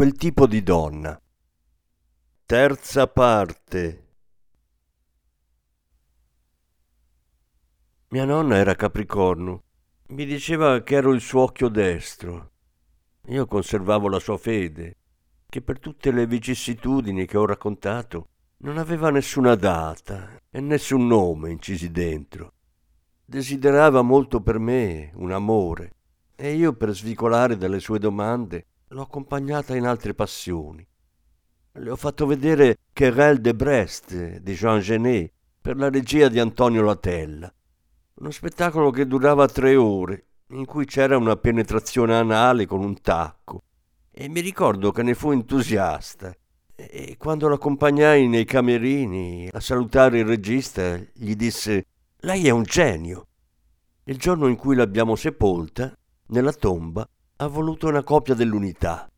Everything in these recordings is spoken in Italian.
quel tipo di donna. Terza parte. Mia nonna era Capricorno. Mi diceva che ero il suo occhio destro. Io conservavo la sua fede, che per tutte le vicissitudini che ho raccontato non aveva nessuna data e nessun nome incisi dentro. Desiderava molto per me un amore e io per svicolare dalle sue domande l'ho accompagnata in altre passioni. Le ho fatto vedere Querelle de Brest di Jean Genet per la regia di Antonio Latella. Uno spettacolo che durava tre ore, in cui c'era una penetrazione anale con un tacco. E mi ricordo che ne fu entusiasta. E quando l'accompagnai nei camerini a salutare il regista, gli disse: Lei è un genio. Il giorno in cui l'abbiamo sepolta, nella tomba, ha voluto una copia dell'unità.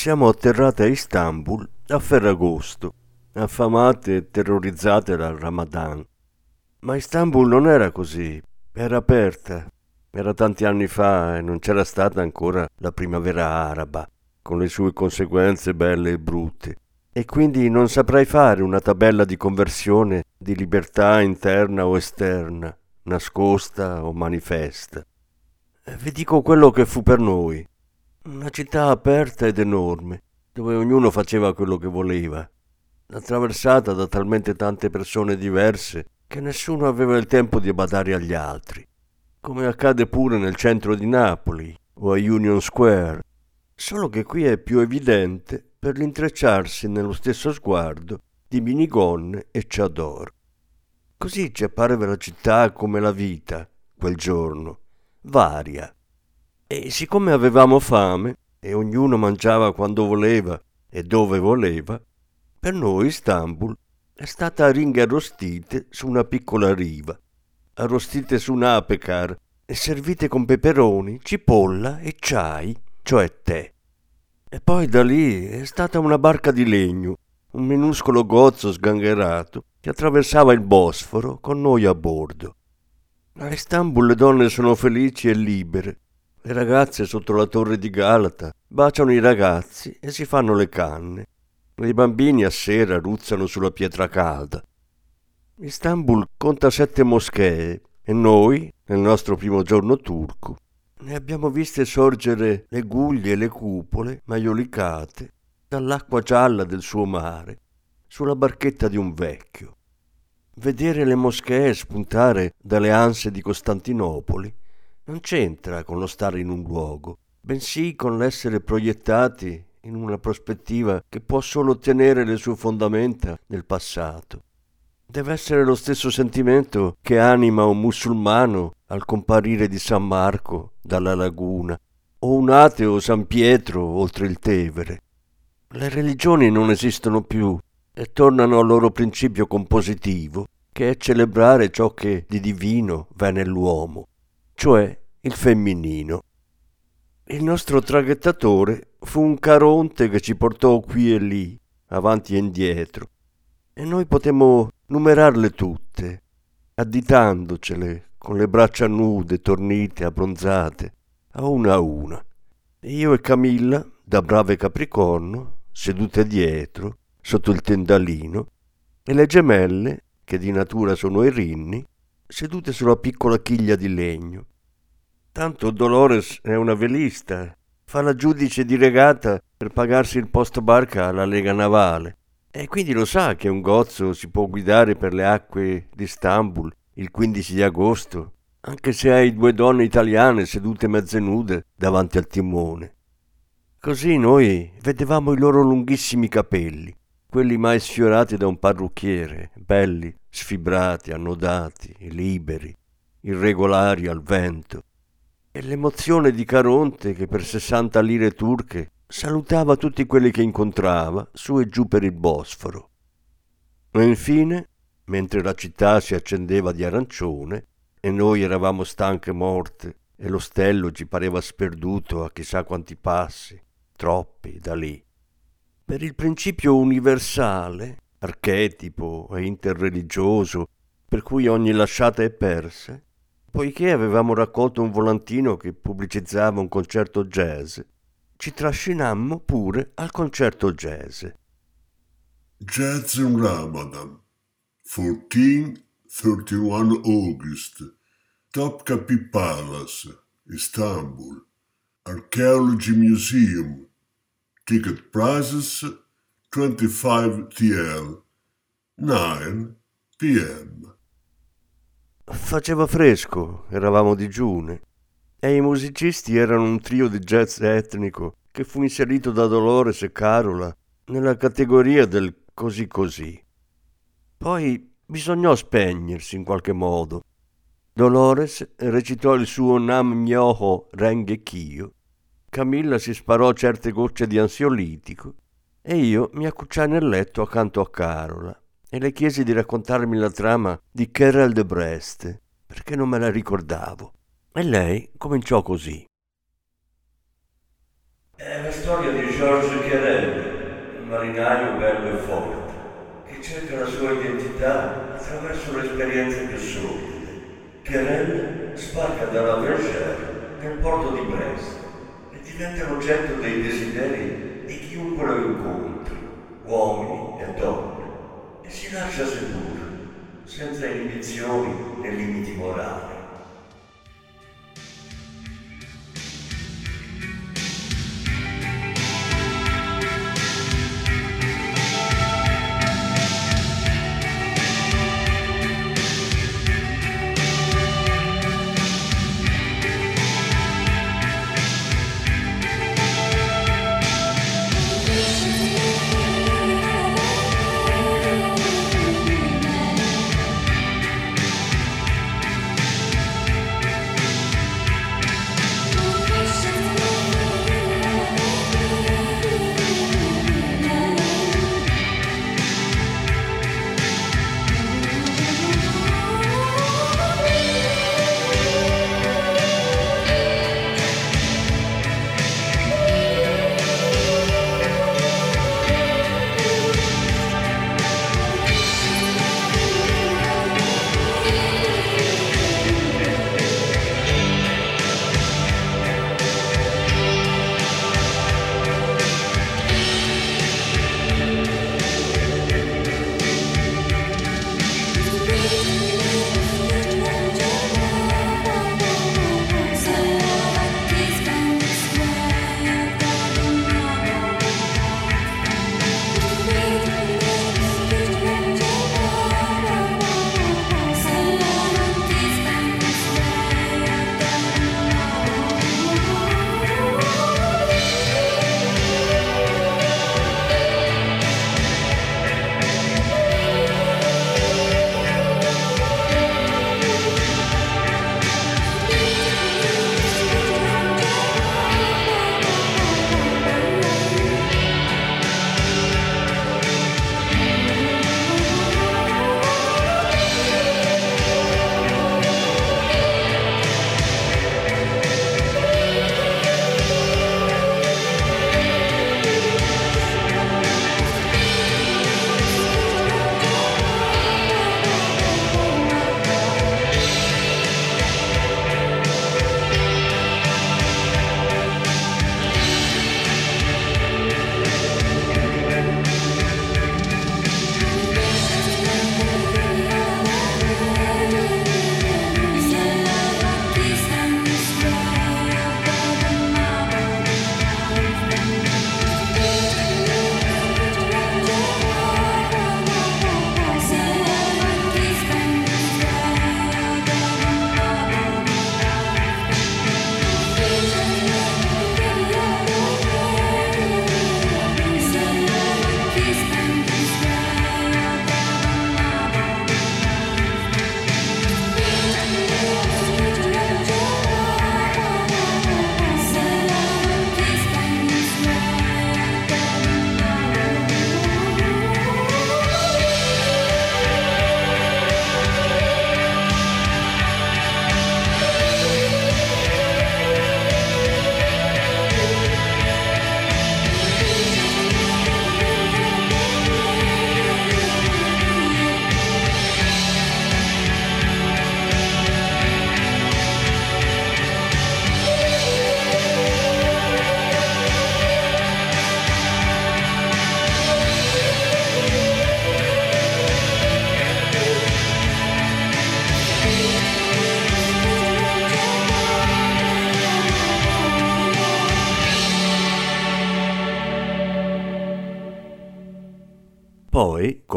Siamo atterrate a Istanbul a Ferragosto, affamate e terrorizzate dal Ramadan. Ma Istanbul non era così, era aperta. Era tanti anni fa e non c'era stata ancora la primavera araba, con le sue conseguenze belle e brutte. E quindi non saprei fare una tabella di conversione di libertà interna o esterna, nascosta o manifesta. Vi dico quello che fu per noi. Una città aperta ed enorme, dove ognuno faceva quello che voleva, attraversata da talmente tante persone diverse che nessuno aveva il tempo di badare agli altri, come accade pure nel centro di Napoli o a Union Square, solo che qui è più evidente per l'intrecciarsi nello stesso sguardo di minigonne e chador. Così ci apparve la città come la vita, quel giorno, varia, e siccome avevamo fame e ognuno mangiava quando voleva e dove voleva, per noi Istanbul è stata a ringhe arrostite su una piccola riva, arrostite su un apecar e servite con peperoni, cipolla e chai, cioè tè. E poi da lì è stata una barca di legno, un minuscolo gozzo sgangherato che attraversava il Bosforo con noi a bordo. A Istanbul le donne sono felici e libere le ragazze sotto la torre di Galata baciano i ragazzi e si fanno le canne. I bambini a sera ruzzano sulla pietra calda. Istanbul conta sette moschee e noi, nel nostro primo giorno turco, ne abbiamo viste sorgere le guglie e le cupole maiolicate dall'acqua gialla del suo mare sulla barchetta di un vecchio. Vedere le moschee spuntare dalle anse di Costantinopoli non c'entra con lo stare in un luogo, bensì con l'essere proiettati in una prospettiva che può solo ottenere le sue fondamenta nel passato. Deve essere lo stesso sentimento che anima un musulmano al comparire di San Marco dalla laguna, o un ateo San Pietro oltre il Tevere. Le religioni non esistono più e tornano al loro principio compositivo, che è celebrare ciò che di divino v'è nell'uomo cioè il femminino. Il nostro traghettatore fu un caronte che ci portò qui e lì, avanti e indietro, e noi potemmo numerarle tutte, additandocele con le braccia nude, tornite, abbronzate, a una a una. Io e Camilla, da brave capricorno, sedute dietro, sotto il tendalino, e le gemelle, che di natura sono erinni, sedute sulla piccola chiglia di legno. Tanto Dolores è una velista, fa la giudice di regata per pagarsi il posto barca alla Lega Navale. E quindi lo sa che un gozzo si può guidare per le acque di Istanbul il 15 di agosto, anche se hai due donne italiane sedute mezze nude davanti al timone. Così noi vedevamo i loro lunghissimi capelli, quelli mai sfiorati da un parrucchiere, belli, sfibrati, annodati, liberi, irregolari al vento, e l'emozione di Caronte che per 60 lire turche salutava tutti quelli che incontrava su e giù per il Bosforo. E infine, mentre la città si accendeva di arancione e noi eravamo stanche morte e l'ostello ci pareva sperduto a chissà quanti passi, troppi da lì, per il principio universale, archetipo e interreligioso, per cui ogni lasciata è persa, Poiché avevamo raccolto un volantino che pubblicizzava un concerto jazz, ci trascinammo pure al concerto jazz. Jazz in Ramadan, 14-31 August, Topkapi Palace, Istanbul, Archaeology Museum, ticket prices 25 TL, 9 p.m. Faceva fresco, eravamo digiune, e i musicisti erano un trio di jazz etnico che fu inserito da Dolores e Carola nella categoria del così così. Poi bisognò spegnersi in qualche modo. Dolores recitò il suo Nam Myoho Renge Kyo, Camilla si sparò certe gocce di ansiolitico e io mi accucciai nel letto accanto a Carola e le chiesi di raccontarmi la trama di Carol de Brest, perché non me la ricordavo. E lei cominciò così. È la storia di Georges Querelle, un marinaio bello e forte, che cerca la sua identità attraverso le esperienze più solide. Querelle sbarca dalla Bergère nel porto di Brest e diventa l'oggetto dei desideri di chiunque lo incontri, uomini si lascia sedurre, senza inibizioni né limiti morali.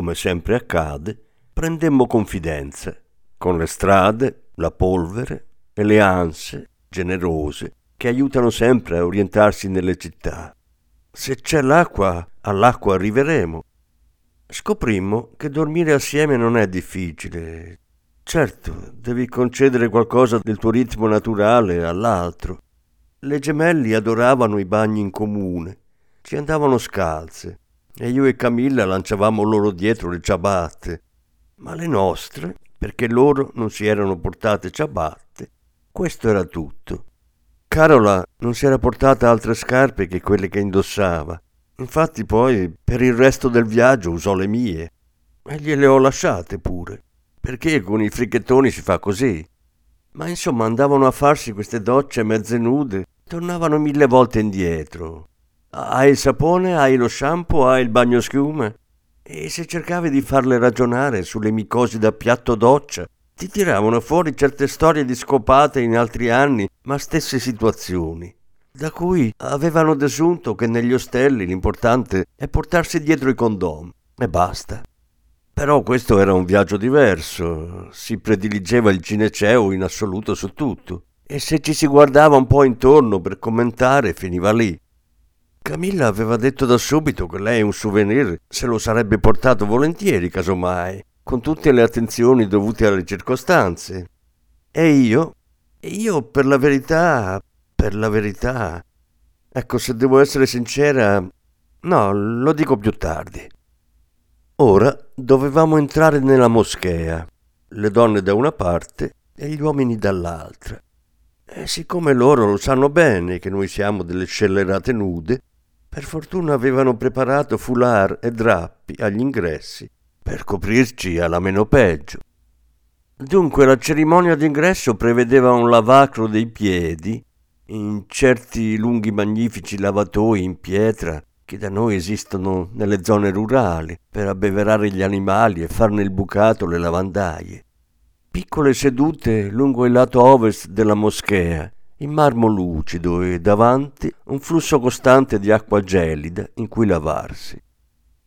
Come sempre accade, prendemmo confidenza con le strade, la polvere e le anse generose che aiutano sempre a orientarsi nelle città. Se c'è l'acqua, all'acqua arriveremo. Scoprimmo che dormire assieme non è difficile. Certo, devi concedere qualcosa del tuo ritmo naturale all'altro. Le gemelli adoravano i bagni in comune, ci andavano scalze e io e Camilla lanciavamo loro dietro le ciabatte, ma le nostre, perché loro non si erano portate ciabatte, questo era tutto. Carola non si era portata altre scarpe che quelle che indossava. Infatti poi per il resto del viaggio usò le mie e gliele ho lasciate pure, perché con i fricchettoni si fa così. Ma insomma andavano a farsi queste docce mezze nude, tornavano mille volte indietro. Hai il sapone, hai lo shampoo, hai il bagno schiuma? E se cercavi di farle ragionare sulle micosi da piatto doccia, ti tiravano fuori certe storie di scopate in altri anni, ma stesse situazioni, da cui avevano desunto che negli ostelli l'importante è portarsi dietro i condom e basta. Però questo era un viaggio diverso, si prediligeva il cineceo in assoluto su tutto, e se ci si guardava un po' intorno per commentare finiva lì. Camilla aveva detto da subito che lei un souvenir se lo sarebbe portato volentieri, casomai, con tutte le attenzioni dovute alle circostanze. E io? Io, per la verità, per la verità. Ecco, se devo essere sincera, no, lo dico più tardi. Ora dovevamo entrare nella moschea, le donne da una parte e gli uomini dall'altra. E siccome loro lo sanno bene che noi siamo delle scellerate nude, per fortuna avevano preparato foulard e drappi agli ingressi per coprirci alla meno peggio. Dunque la cerimonia d'ingresso prevedeva un lavacro dei piedi in certi lunghi magnifici lavatoi in pietra che da noi esistono nelle zone rurali per abbeverare gli animali e farne il bucato le lavandaie. Piccole sedute lungo il lato ovest della moschea in marmo lucido e davanti un flusso costante di acqua gelida in cui lavarsi.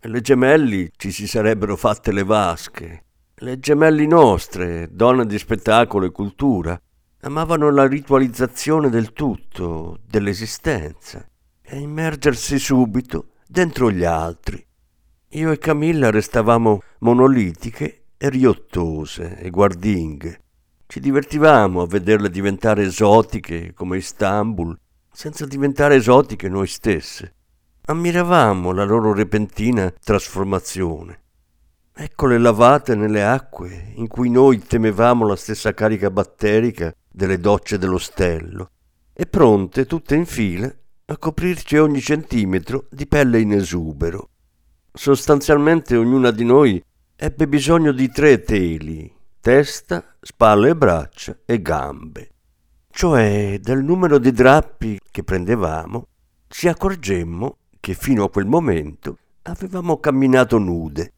Le gemelli ci si sarebbero fatte le vasche. Le gemelli nostre, donne di spettacolo e cultura, amavano la ritualizzazione del tutto, dell'esistenza, e immergersi subito dentro gli altri. Io e Camilla restavamo monolitiche e riottose e guardinghe, ci divertivamo a vederle diventare esotiche come Istanbul, senza diventare esotiche noi stesse. Ammiravamo la loro repentina trasformazione. Eccole lavate nelle acque in cui noi temevamo la stessa carica batterica delle docce dell'ostello, e pronte tutte in fila a coprirci ogni centimetro di pelle in esubero. Sostanzialmente ognuna di noi ebbe bisogno di tre teli testa, spalle e braccia e gambe. Cioè, dal numero di drappi che prendevamo, ci accorgemmo che fino a quel momento avevamo camminato nude.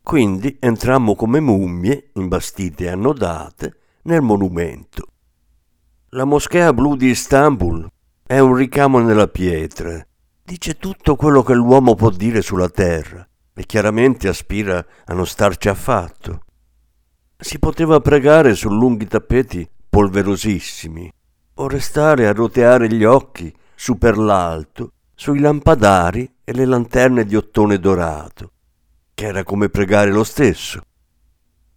Quindi entrammo come mummie, imbastite e annodate, nel monumento. La moschea blu di Istanbul è un ricamo nella pietra. Dice tutto quello che l'uomo può dire sulla terra e chiaramente aspira a non starci affatto. Si poteva pregare su lunghi tappeti polverosissimi o restare a roteare gli occhi su per l'alto sui lampadari e le lanterne di ottone dorato, che era come pregare lo stesso.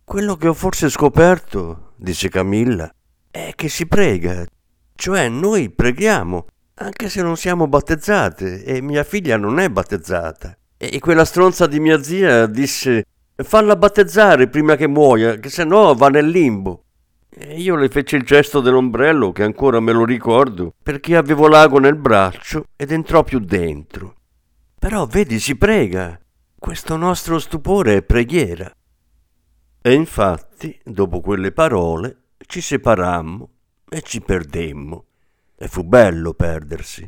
Quello che ho forse scoperto, disse Camilla, è che si prega, cioè noi preghiamo, anche se non siamo battezzate e mia figlia non è battezzata. E quella stronza di mia zia disse Falla battezzare prima che muoia, che se no va nel limbo. E io le feci il gesto dell'ombrello, che ancora me lo ricordo, perché avevo l'ago nel braccio ed entrò più dentro. Però vedi, si prega. Questo nostro stupore è preghiera. E infatti, dopo quelle parole, ci separammo e ci perdemmo. E fu bello perdersi.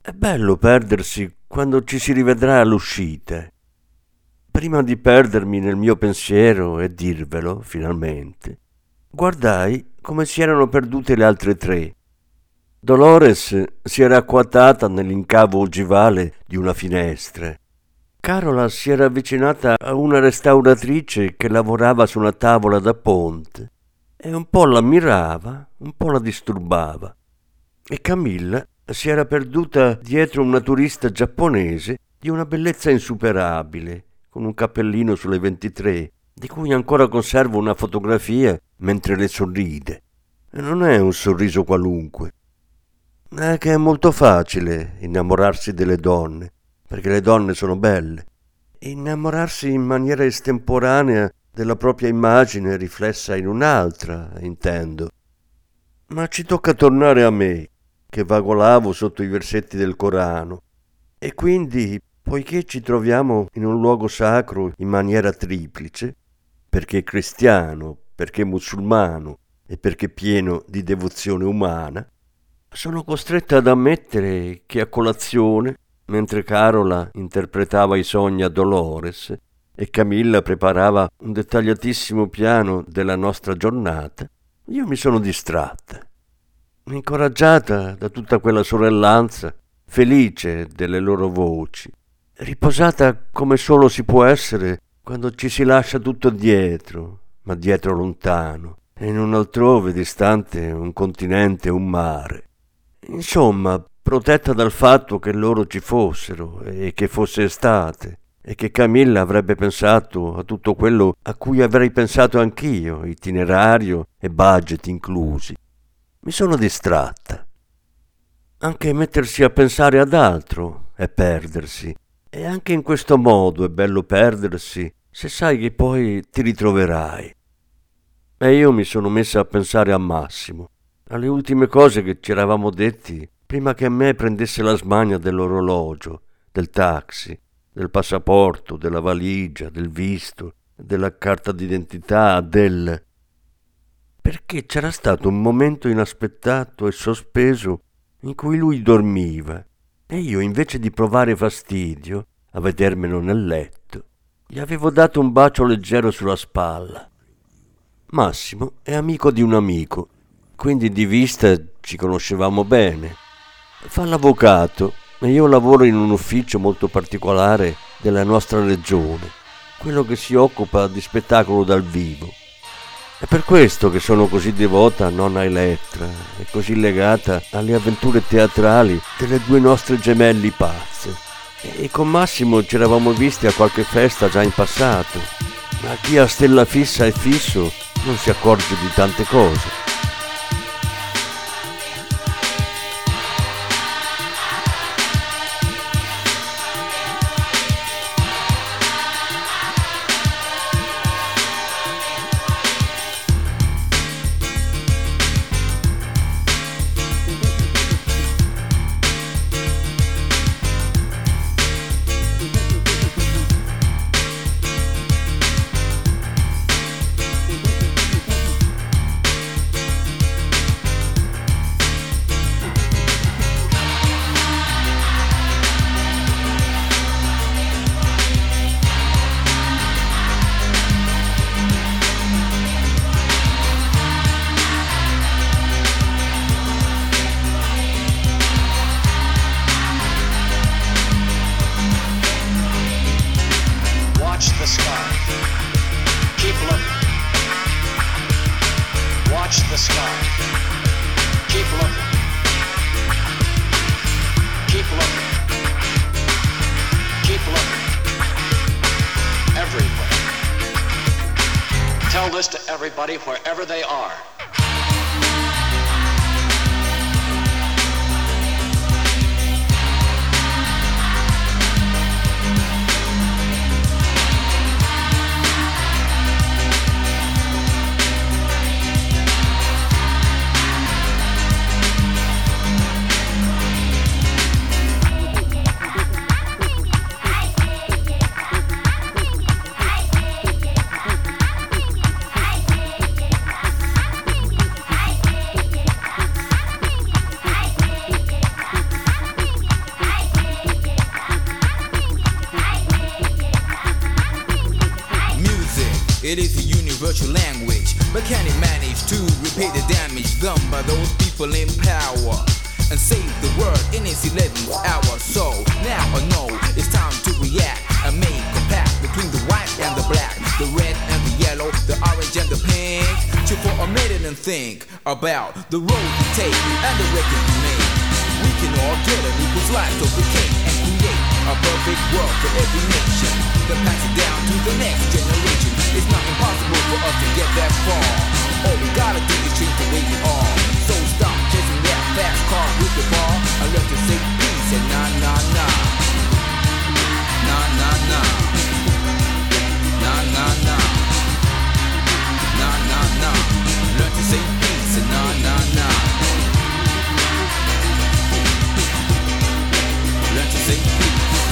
È bello perdersi quando ci si rivedrà all'uscita prima di perdermi nel mio pensiero e dirvelo, finalmente, guardai come si erano perdute le altre tre. Dolores si era acquattata nell'incavo ogivale di una finestra. Carola si era avvicinata a una restauratrice che lavorava su una tavola da ponte e un po' l'ammirava, un po' la disturbava. E Camilla si era perduta dietro una turista giapponese di una bellezza insuperabile, con un cappellino sulle 23, di cui ancora conservo una fotografia mentre le sorride. E non è un sorriso qualunque. È che è molto facile innamorarsi delle donne, perché le donne sono belle. Innamorarsi in maniera estemporanea della propria immagine riflessa in un'altra, intendo. Ma ci tocca tornare a me, che vagolavo sotto i versetti del Corano. E quindi, poiché ci troviamo in un luogo sacro in maniera triplice, perché cristiano, perché musulmano e perché pieno di devozione umana, sono costretta ad ammettere che a colazione, mentre Carola interpretava i sogni a Dolores e Camilla preparava un dettagliatissimo piano della nostra giornata, io mi sono distratta. Incoraggiata da tutta quella sorellanza, felice delle loro voci, riposata come solo si può essere quando ci si lascia tutto dietro, ma dietro lontano, e in un altrove distante un continente, un mare. Insomma, protetta dal fatto che loro ci fossero e che fosse estate, e che Camilla avrebbe pensato a tutto quello a cui avrei pensato anch'io, itinerario e budget inclusi. Mi sono distratta. Anche mettersi a pensare ad altro è perdersi, e anche in questo modo è bello perdersi. Se sai che poi ti ritroverai. E io mi sono messa a pensare a Massimo, alle ultime cose che ci eravamo detti prima che a me prendesse la smania dell'orologio, del taxi, del passaporto, della valigia, del visto, della carta d'identità, del... perché c'era stato un momento inaspettato e sospeso in cui lui dormiva e io invece di provare fastidio a vedermelo nel letto, gli avevo dato un bacio leggero sulla spalla Massimo è amico di un amico, quindi di vista ci conoscevamo bene. Fa l'avvocato e io lavoro in un ufficio molto particolare della nostra regione, quello che si occupa di spettacolo dal vivo. È per questo che sono così devota a nonna Elettra e così legata alle avventure teatrali delle due nostre gemelli pazze. E con Massimo ci eravamo visti a qualche festa già in passato, ma chi ha stella fissa e fisso non si accorge di tante cose. The yellow, the orange and the pink. Chill for a minute and think about the road we take and the record we make. We can all get an equal slice of the cake and create a perfect world for every nation. Then pass it down to the next generation. It's not impossible for us to get that far. All we gotta do is change the way we are. So stop chasing that fast car with the bar. I learn to say peace and nah nah nah. Nah nah nah. Nah nah nah nah, nah, nah. Learn to say nah, nah, nah. Learn to say.